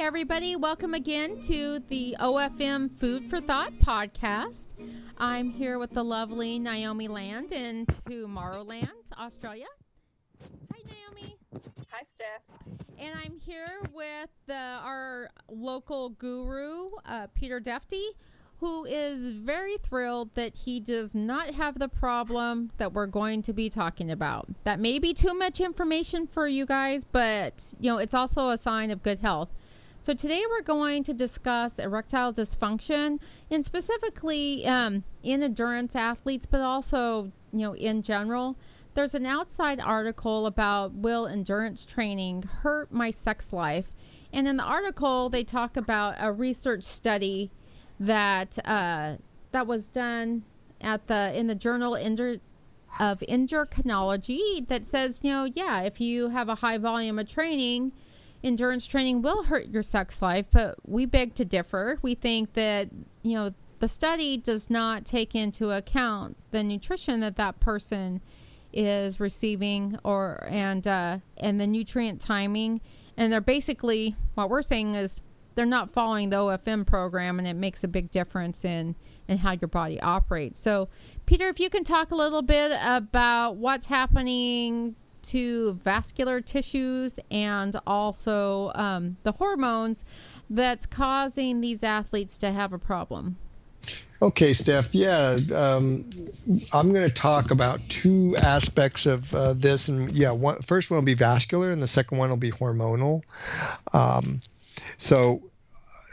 everybody. Welcome again to the OFM Food for Thought podcast. I'm here with the lovely Naomi Land in Tomorrowland, Australia. Hi, Naomi. Hi, Steph. And I'm here with the, our local guru, uh, Peter Defty, who is very thrilled that he does not have the problem that we're going to be talking about. That may be too much information for you guys, but you know, it's also a sign of good health. So today we're going to discuss erectile dysfunction, and specifically um, in endurance athletes, but also you know in general. There's an outside article about will endurance training hurt my sex life, and in the article they talk about a research study that uh, that was done at the in the journal Ender, of endocrinology that says you know yeah if you have a high volume of training endurance training will hurt your sex life, but we beg to differ. We think that, you know, the study does not take into account the nutrition that that person is receiving or and uh, and the nutrient timing and they're basically what we're saying is they're not following the OFM program and it makes a big difference in in how your body operates. So Peter, if you can talk a little bit about what's happening to vascular tissues and also um, the hormones that's causing these athletes to have a problem. Okay, Steph. Yeah, um, I'm going to talk about two aspects of uh, this, and yeah, one, first one will be vascular, and the second one will be hormonal. Um, so,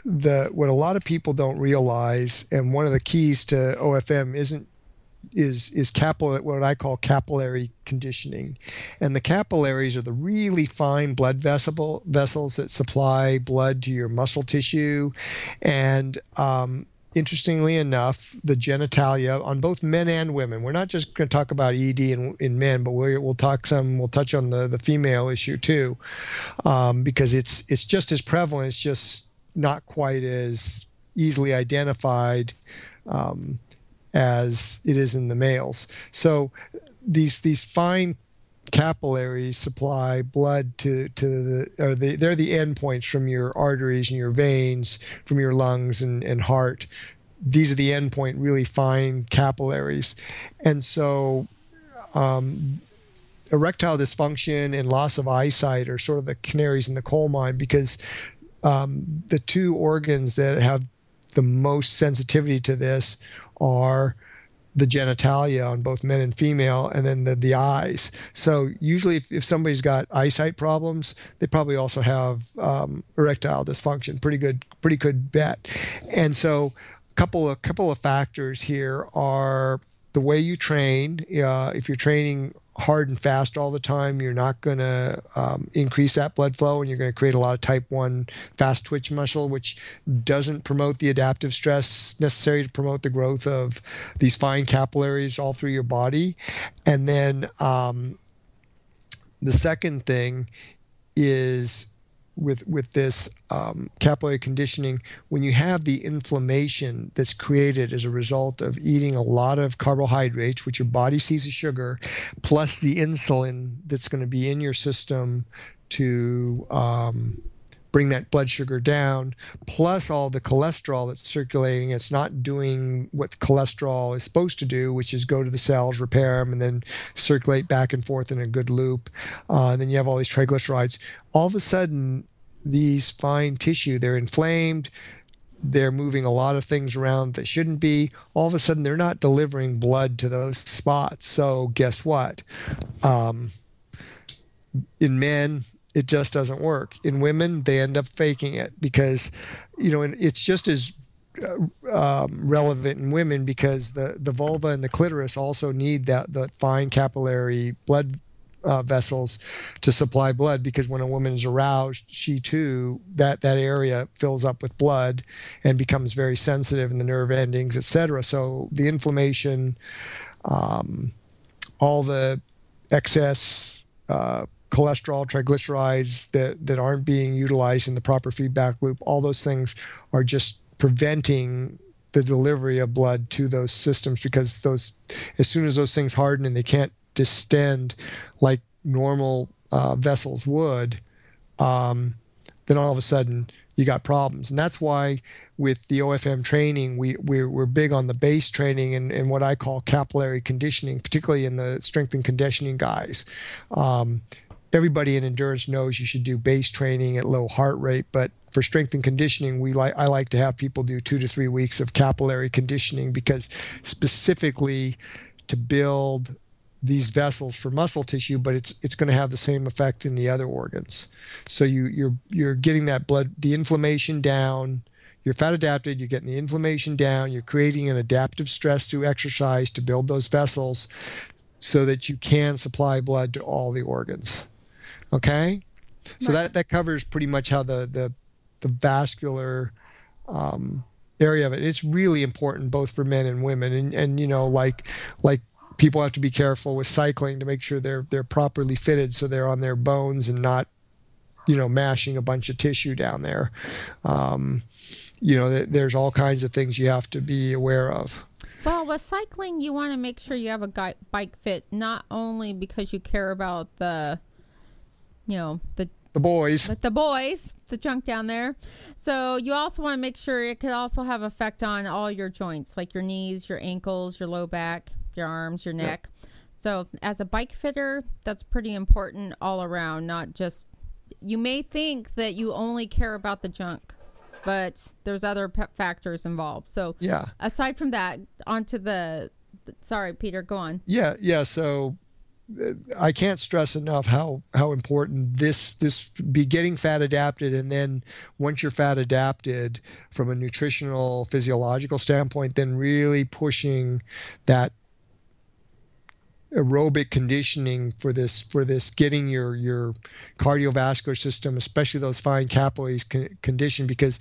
the what a lot of people don't realize, and one of the keys to OFM isn't is is capillary what I call capillary conditioning, and the capillaries are the really fine blood vessel vessels that supply blood to your muscle tissue, and um, interestingly enough, the genitalia on both men and women. We're not just going to talk about ED in, in men, but we will talk some. We'll touch on the the female issue too, um, because it's it's just as prevalent. It's just not quite as easily identified. Um, as it is in the males. So these these fine capillaries supply blood to to the or the, they're the endpoints from your arteries and your veins from your lungs and, and heart these are the endpoint really fine capillaries and so um, erectile dysfunction and loss of eyesight are sort of the canaries in the coal mine because um, the two organs that have the most sensitivity to this are the genitalia on both men and female and then the, the eyes. So usually if, if somebody's got eyesight problems they probably also have um, erectile dysfunction. Pretty good pretty good bet. And so a couple of couple of factors here are the way you train uh, if you're training hard and fast all the time, you're not going to um, increase that blood flow and you're going to create a lot of type 1 fast twitch muscle, which doesn't promote the adaptive stress necessary to promote the growth of these fine capillaries all through your body. And then um, the second thing is with with this um, capillary conditioning when you have the inflammation that's created as a result of eating a lot of carbohydrates which your body sees as sugar plus the insulin that's going to be in your system to um, bring that blood sugar down, plus all the cholesterol that's circulating. It's not doing what cholesterol is supposed to do, which is go to the cells, repair them, and then circulate back and forth in a good loop. Uh, and then you have all these triglycerides. All of a sudden, these fine tissue, they're inflamed. They're moving a lot of things around that shouldn't be. All of a sudden, they're not delivering blood to those spots. So, guess what? Um, in men, it just doesn't work. In women, they end up faking it because, you know, it's just as uh, um, relevant in women because the, the vulva and the clitoris also need that the fine capillary blood uh, vessels to supply blood because when a woman is aroused, she too that that area fills up with blood and becomes very sensitive in the nerve endings, etc. So the inflammation, um, all the excess uh, cholesterol, triglycerides that, that aren't being utilized in the proper feedback loop, all those things are just preventing the delivery of blood to those systems because those as soon as those things harden and they can't distend like normal uh, vessels would, um, then all of a sudden you got problems. And that's why with the OFM training, we, we're, we're big on the base training and, and what I call capillary conditioning, particularly in the strength and conditioning guys. Um, everybody in endurance knows you should do base training at low heart rate, but for strength and conditioning, we like I like to have people do two to three weeks of capillary conditioning because specifically to build these vessels for muscle tissue, but it's it's going to have the same effect in the other organs. So you you're you're getting that blood the inflammation down. You're fat adapted. You're getting the inflammation down. You're creating an adaptive stress through exercise to build those vessels, so that you can supply blood to all the organs. Okay, so right. that that covers pretty much how the the the vascular um, area of it. It's really important both for men and women, and and you know like like people have to be careful with cycling to make sure they're they're properly fitted so they're on their bones and not you know mashing a bunch of tissue down there um, you know th- there's all kinds of things you have to be aware of well with cycling you want to make sure you have a guy- bike fit not only because you care about the you know the the boys but the boys the junk down there so you also want to make sure it could also have effect on all your joints like your knees your ankles your low back your arms, your neck. So, as a bike fitter, that's pretty important all around, not just you may think that you only care about the junk, but there's other p- factors involved. So, yeah. Aside from that, onto the, the sorry, Peter, go on. Yeah, yeah. So I can't stress enough how how important this this be getting fat adapted, and then once you're fat adapted from a nutritional physiological standpoint, then really pushing that aerobic conditioning for this for this getting your your cardiovascular system especially those fine capillaries con- conditioned because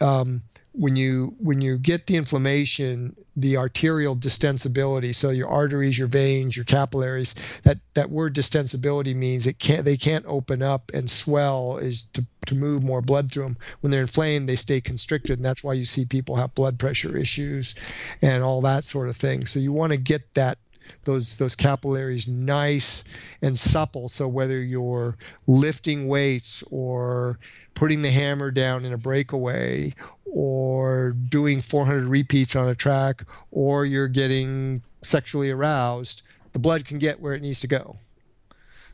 um, when you when you get the inflammation the arterial distensibility so your arteries your veins your capillaries that that word distensibility means it can't they can't open up and swell is to to move more blood through them when they're inflamed they stay constricted and that's why you see people have blood pressure issues and all that sort of thing. So you want to get that those those capillaries nice and supple. So whether you're lifting weights or putting the hammer down in a breakaway or doing 400 repeats on a track or you're getting sexually aroused, the blood can get where it needs to go.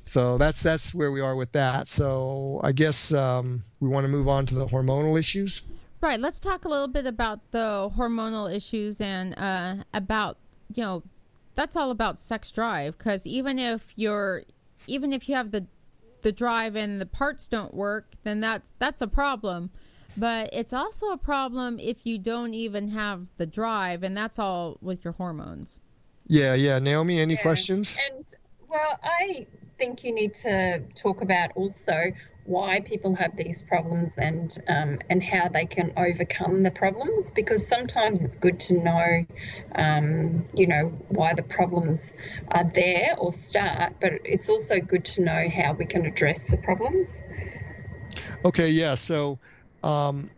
So that's that's where we are with that. So I guess um, we want to move on to the hormonal issues. Right. Let's talk a little bit about the hormonal issues and uh, about you know that's all about sex drive because even if you're even if you have the the drive and the parts don't work then that's that's a problem. But it's also a problem if you don't even have the drive and that's all with your hormones. Yeah yeah. Naomi any yeah. questions? And well i think you need to talk about also why people have these problems and um, and how they can overcome the problems because sometimes it's good to know um, you know why the problems are there or start but it's also good to know how we can address the problems. Okay yeah so um,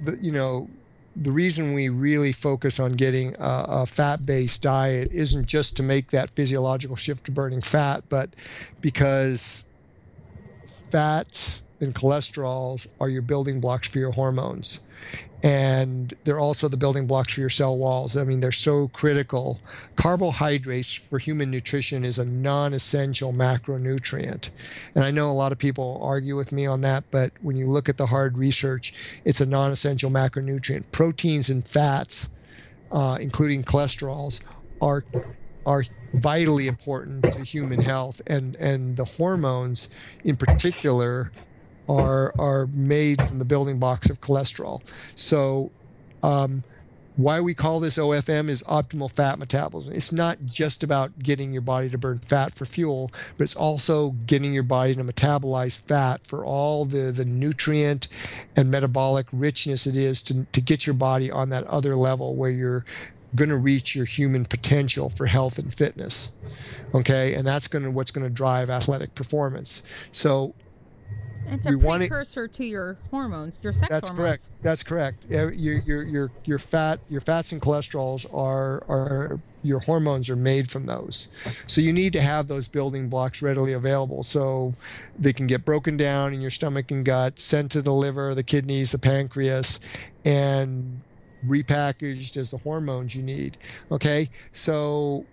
the, you know the reason we really focus on getting a, a fat based diet isn't just to make that physiological shift to burning fat but because fats and cholesterols are your building blocks for your hormones. And they're also the building blocks for your cell walls. I mean, they're so critical. Carbohydrates for human nutrition is a non essential macronutrient. And I know a lot of people argue with me on that, but when you look at the hard research, it's a non essential macronutrient. Proteins and fats, uh, including cholesterols, are are vitally important to human health, and and the hormones in particular are are made from the building blocks of cholesterol. So. Um, why we call this OFM is optimal fat metabolism. It's not just about getting your body to burn fat for fuel, but it's also getting your body to metabolize fat for all the, the nutrient and metabolic richness it is to, to get your body on that other level where you're going to reach your human potential for health and fitness. Okay, and that's going to what's going to drive athletic performance. So it's a precursor wanna, to your hormones, your sex that's hormones. correct. That's correct. Your, your your your your fat your fats and cholesterols are are your hormones are made from those. So you need to have those building blocks readily available so they can get broken down in your stomach and gut, sent to the liver, the kidneys, the pancreas, and repackaged as the hormones you need. Okay, so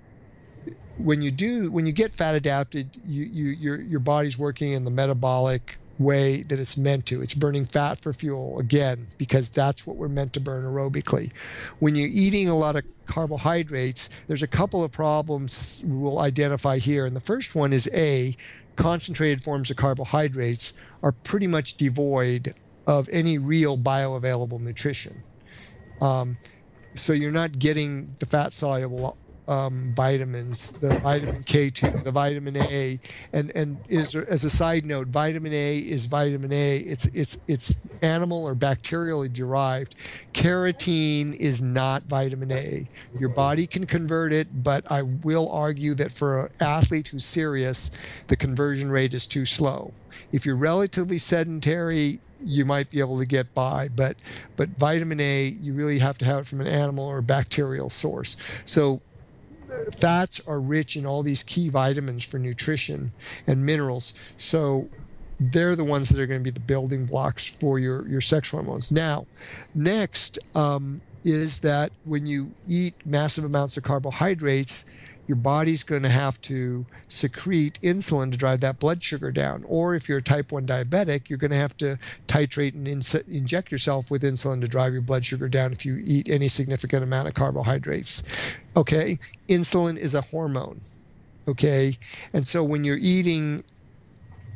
when you do when you get fat adapted, you, you your your body's working in the metabolic way that it's meant to. It's burning fat for fuel again because that's what we're meant to burn aerobically. When you're eating a lot of carbohydrates, there's a couple of problems we'll identify here. And the first one is A, concentrated forms of carbohydrates are pretty much devoid of any real bioavailable nutrition. Um, so you're not getting the fat soluble um, vitamins, the vitamin K2, the vitamin A, and and is as a side note, vitamin A is vitamin A. It's it's it's animal or bacterially derived. Carotene is not vitamin A. Your body can convert it, but I will argue that for an athlete who's serious, the conversion rate is too slow. If you're relatively sedentary, you might be able to get by, but but vitamin A, you really have to have it from an animal or bacterial source. So fats are rich in all these key vitamins for nutrition and minerals. So they're the ones that are going to be the building blocks for your, your sex hormones. Now, next um, is that when you eat massive amounts of carbohydrates, your body's going to have to secrete insulin to drive that blood sugar down. Or if you're a type 1 diabetic, you're going to have to titrate and ins- inject yourself with insulin to drive your blood sugar down if you eat any significant amount of carbohydrates. Okay, insulin is a hormone. Okay, and so when you're eating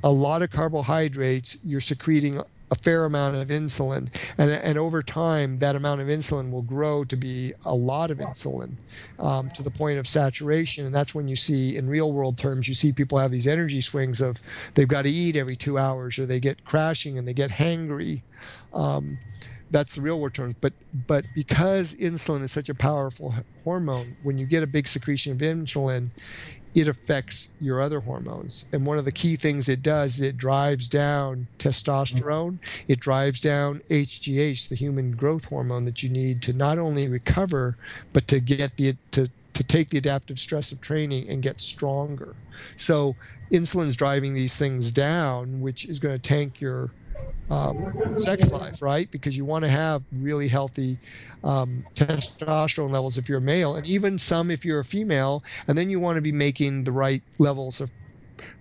a lot of carbohydrates, you're secreting a fair amount of insulin. And, and over time, that amount of insulin will grow to be a lot of insulin um, to the point of saturation. And that's when you see, in real world terms, you see people have these energy swings of they've got to eat every two hours or they get crashing and they get hangry. Um, that's the real world terms. But but because insulin is such a powerful hormone, when you get a big secretion of insulin, it affects your other hormones. And one of the key things it does is it drives down testosterone, mm-hmm. it drives down HGH, the human growth hormone that you need to not only recover, but to get the to to take the adaptive stress of training and get stronger. So insulin's driving these things down, which is going to tank your um, sex life, right? Because you want to have really healthy um, testosterone levels if you're a male, and even some if you're a female. And then you want to be making the right levels of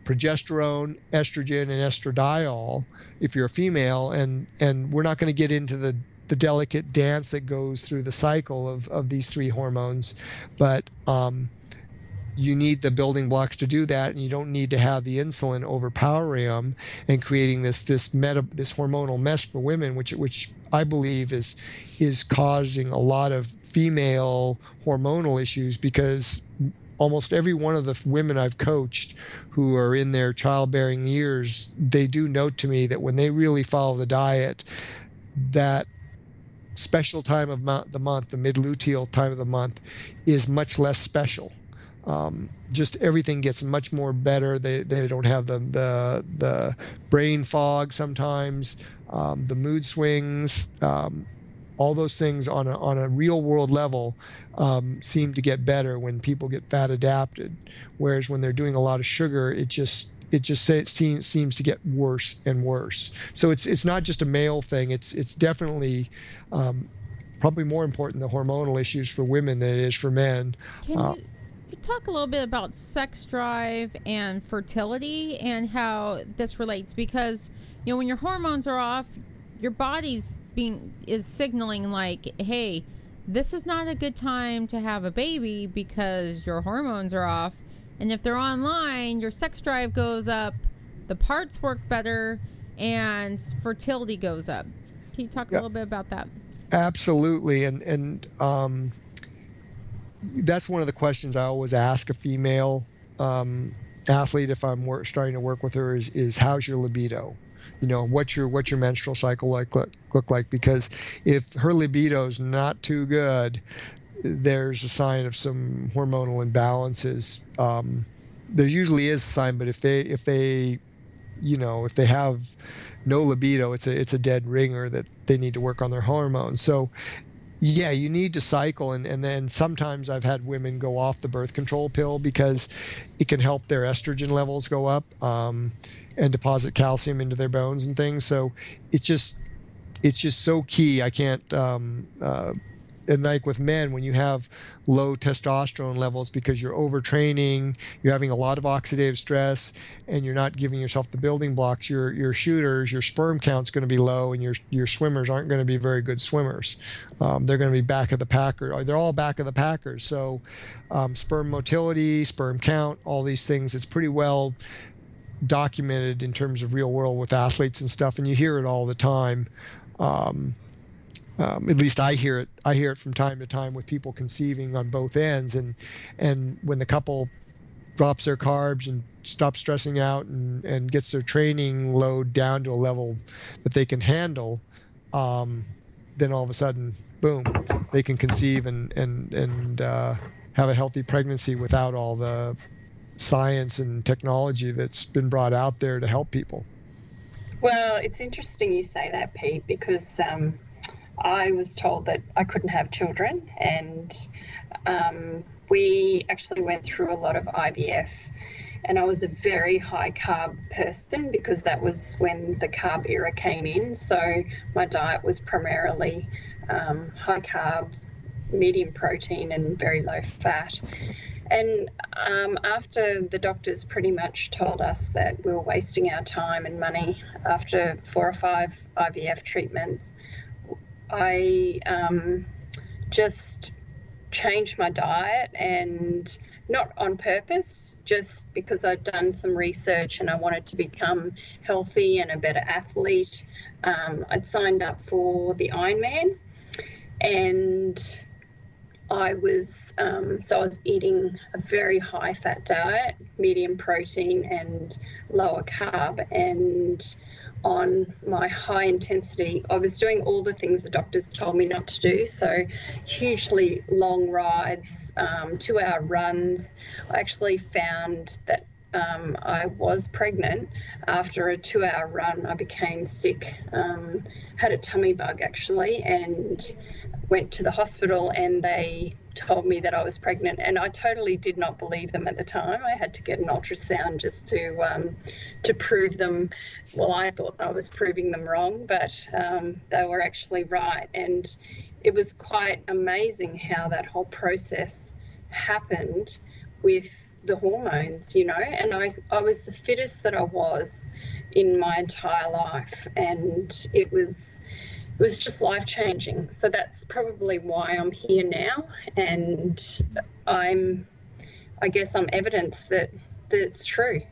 progesterone, estrogen, and estradiol if you're a female. And and we're not going to get into the the delicate dance that goes through the cycle of, of these three hormones, but um, you need the building blocks to do that, and you don't need to have the insulin overpowering them and creating this this meta this hormonal mess for women, which which I believe is is causing a lot of female hormonal issues because almost every one of the women I've coached who are in their childbearing years, they do note to me that when they really follow the diet, that special time of the month, the mid luteal time of the month, is much less special um, just everything gets much more better. They, they don't have the, the, the brain fog sometimes, um, the mood swings, um, all those things on a, on a real world level um, seem to get better when people get fat adapted. Whereas when they're doing a lot of sugar, it just it just seems, seems to get worse and worse. So it's it's not just a male thing. It's it's definitely um, probably more important the hormonal issues for women than it is for men. Can uh, you talk a little bit about sex drive and fertility and how this relates? Because you know when your hormones are off your body's being is signaling like hey this is not a good time to have a baby because your hormones are off. And if they're online your sex drive goes up the parts work better and fertility goes up. Can you talk a little bit about that? Absolutely. And and um that's one of the questions I always ask a female um, athlete if I'm starting to work with her is is how's your libido? You know, what's your what's your menstrual cycle like look, look like? Because if her libido is not too good, there's a sign of some hormonal imbalances. Um, there usually is a sign, but if they if they, you know, if they have no libido, it's a it's a dead ringer that they need to work on their hormones. So Yeah, you need to cycle, and, and then sometimes I've had women go off the birth control pill because it can help their estrogen levels go up um, and deposit calcium into their bones and things. So it's just it's just so key. I can't um, uh, and like with men, when you have low testosterone levels because you're overtraining, you're having a lot of oxidative stress, and you're not giving yourself the building blocks, your your shooters, your sperm count's going to be low, and your your swimmers aren't going to be very good swimmers. Um, they're going to be back of the packer. They're all back of the packers. So, um, sperm motility, sperm count, all these things. It's pretty well documented in terms of real world with athletes and stuff, and you hear it all the time. Um, um, at least I hear it. I hear it from time to time with people conceiving on both ends, and and when the couple drops their carbs and stops stressing out and, and gets their training load down to a level that they can handle, um, then all of a sudden, boom, they can conceive and and and uh, have a healthy pregnancy without all the science and technology that's been brought out there to help people. Well, it's interesting you say that, Pete, because um, I was told that I couldn't have children, and um, we actually went through a lot of IVF. And I was a very high carb person because that was when the carb era came in. So my diet was primarily um, high carb, medium protein, and very low fat. And um, after the doctors pretty much told us that we were wasting our time and money after four or five IVF treatments, I um, just changed my diet and not on purpose, just because I'd done some research and I wanted to become healthy and a better athlete. Um, I'd signed up for the Ironman and I was, um, so I was eating a very high fat diet, medium protein and lower carb. And on my high intensity. I was doing all the things the doctors told me not to do. So, hugely long rides, um, two hour runs. I actually found that um, I was pregnant. After a two hour run, I became sick, um, had a tummy bug actually, and went to the hospital and they told me that I was pregnant, and I totally did not believe them at the time. I had to get an ultrasound just to um, to prove them. Well, I thought I was proving them wrong, but um, they were actually right, and it was quite amazing how that whole process happened with the hormones, you know. And I I was the fittest that I was in my entire life, and it was it was just life changing. So that's probably why I'm here now, and I'm, I guess, I'm evidence that that it's true.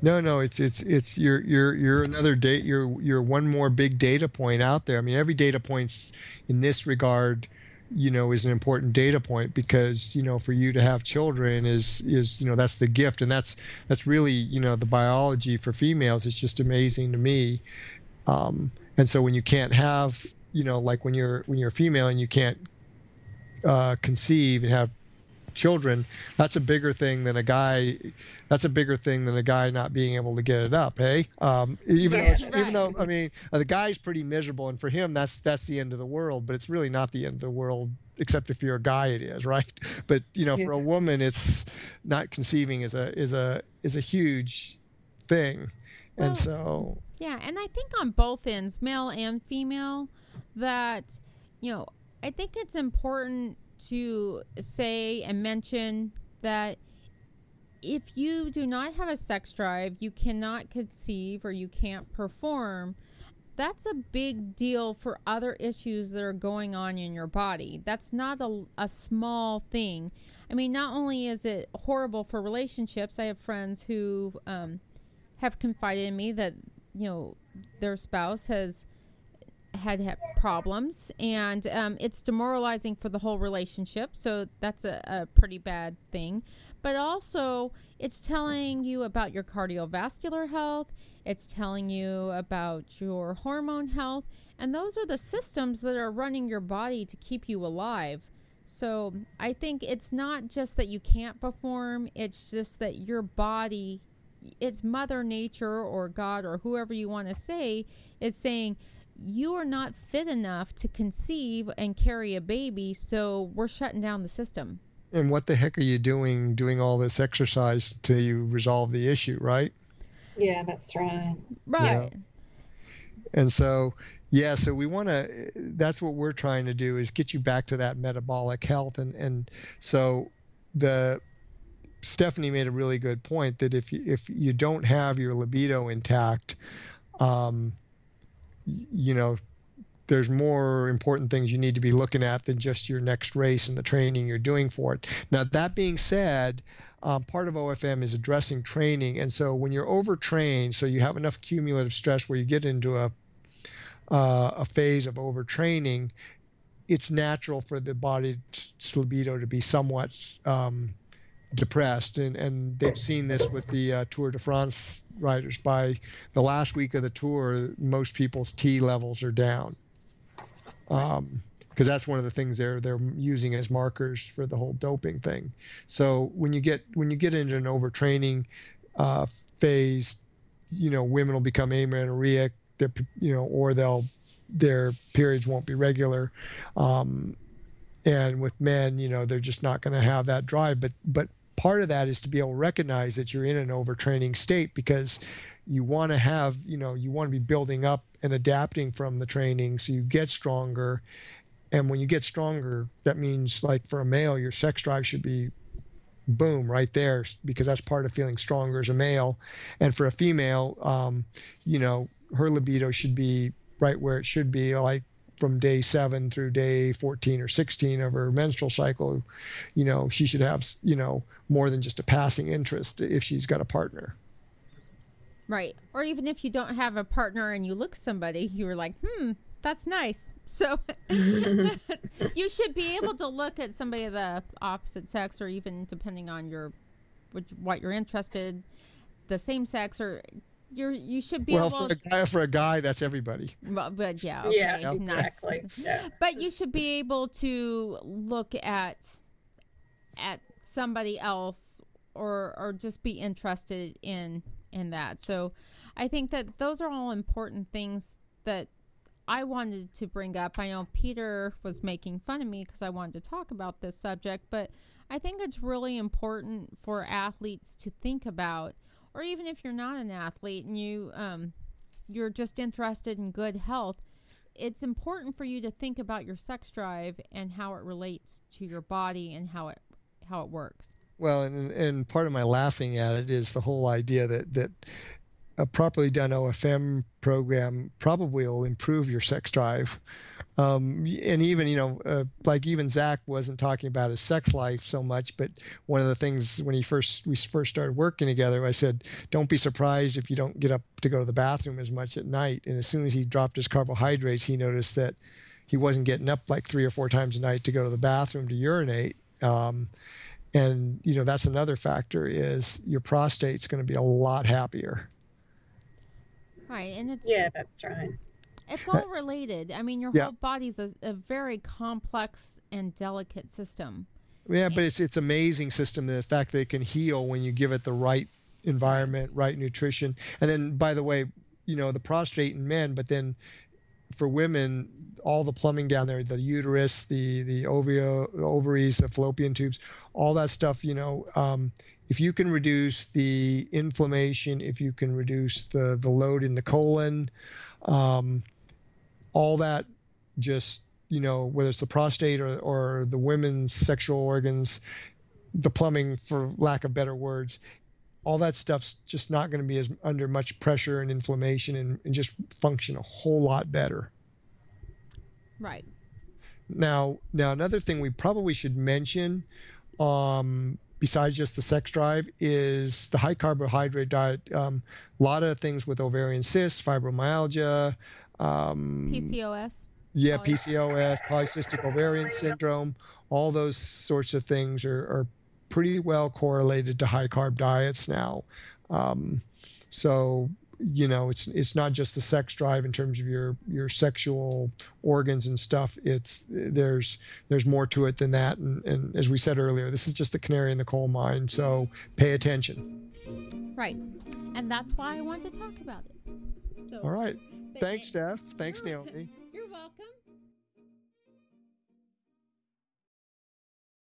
No, no, it's it's it's you're you're you're another date. You're you're one more big data point out there. I mean, every data point in this regard, you know, is an important data point because you know for you to have children is is you know that's the gift, and that's that's really you know the biology for females. It's just amazing to me. Um, and so when you can't have, you know, like when you're when you're a female and you can't uh, conceive and have children, that's a bigger thing than a guy. That's a bigger thing than a guy not being able to get it up. Hey, um, even Yeah, though right. even though I mean the guy's pretty miserable, and for him that's that's the end of the world. But it's really not the end of the world, except if you're a guy, it is right. But you know, for a woman, it's not conceiving is a is a is a huge thing, Well, and so Yeah, and I think on both ends, male and female, that, you know, I think it's important to say and mention that if you do not have a sex drive, you cannot conceive or you can't perform. That's a big deal for other issues that are going on in your body. That's not a, a small thing. I mean, not only is it horrible for relationships, I have friends who um, have confided in me that you know their spouse has had, had problems and um, it's demoralizing for the whole relationship so that's a, a pretty bad thing. But also it's telling you about your cardiovascular health it's telling you about your hormone health and those are the systems that are running your body to keep you alive. So i think it's not just that you can't perform it's just that your body it's mother nature or god or whoever you want to say is saying you are not fit enough to conceive and carry a baby, so we're shutting down the system. And what the heck are you doing doing all this exercise till you resolve the issue, right? Yeah, that's right. Right. And so, yeah, so we want to, that's what we're trying to do is get you back to that metabolic health. And, and so the, Stephanie made a really good point that if you, if you don't have your libido intact, um, you know, there's more important things you need to be looking at than just your next race and the training you're doing for it. Now, that being said, um, part of OFM is addressing training. And so when you're overtrained, so you have enough cumulative stress where you get into a, uh, a phase of overtraining, it's natural for the body's libido to be somewhat um, depressed. And, and they've seen this with the uh, Tour de France riders. By the last week of the tour, most people's T levels are down. Um, because that's one of the things they're they're using as markers for the whole doping thing. So when you get when you get into an overtraining uh, phase, you know, women will become amenorrheic, you know, or they'll their periods won't be regular. Um, and with men, you know, they're just not going to have that drive. But but part of that is to be able to recognize that you're in an overtraining state because you want to have, you know, you want to be building up and adapting from the training so you get stronger and when you get stronger, that means like for a male, your sex drive should be boom right there because that's part of feeling stronger as a male. And for a female, um, you know, her libido should be right where it should be, like from day seven through day 14 or 16 of her menstrual cycle. You know, she should have, you know, more than just a passing interest if she's got a partner. Right. Or even if you don't have a partner and you look somebody, you're like, hmm, that's nice. So you should be able to look at somebody of the opposite sex, or even depending on your what you're interested, the same sex, or you're you should be well able for a guy for a guy that's everybody well, but yeah okay, yeah exactly yeah. but you should be able to look at at somebody else or or just be interested in in that so i think that those are all important things that I wanted to bring up. I know Peter was making fun of me because I wanted to talk about this subject, but I think it's really important for athletes to think about, or even if you're not an athlete and you um, you're just interested in good health, it's important for you to think about your sex drive and how it relates to your body and how it how it works. Well, and and part of my laughing at it is the whole idea that that a properly done OFM program probably will improve your sex drive. Um, and even, you know, uh, like even Zach wasn't talking about his sex life so much, but one of the things when he first, we first started working together, I said, don't be surprised if you don't get up to go to the bathroom as much at night. And as soon as he dropped his carbohydrates, he noticed that he wasn't getting up like three or four times a night to go to the bathroom to urinate. Um, and you know that's another factor is your prostate's going to be a lot happier Right, and it's yeah, that's right. It's all related. I mean, your yeah. whole body's a, a very complex and delicate system. Yeah, but it's it's amazing system. The fact that it can heal when you give it the right environment, right nutrition, and then by the way, you know the prostate in men, but then for women, all the plumbing down there, the uterus, the the ovio, ovaries, the fallopian tubes, all that stuff. You know, um, if you can reduce the inflammation, if you can reduce the, the load in the colon, um, all that just, you know, whether it's the prostate or, or the women's sexual organs, the plumbing, for lack of better words, all that stuff's just not going to be as under much pressure and inflammation and, and just function a whole lot better. Right. Now, now another thing we probably should mention, um, besides just the sex drive is the high carbohydrate diet. Um, a lot of things with ovarian cysts, fibromyalgia, um, PCOS. Yeah, PCOS, polycystic ovarian syndrome, all those sorts of things are, are pretty well correlated to high carb diets now. Um, so you know it's it's not just the sex drive in terms of your your sexual organs and stuff. It's there's there's more to it than that. And, and as we said earlier this is just the canary in the coal mine. So pay attention. Right. And that's why i want to talk about it. So, All right. Thanks, Steph. thanks you're, Naomi.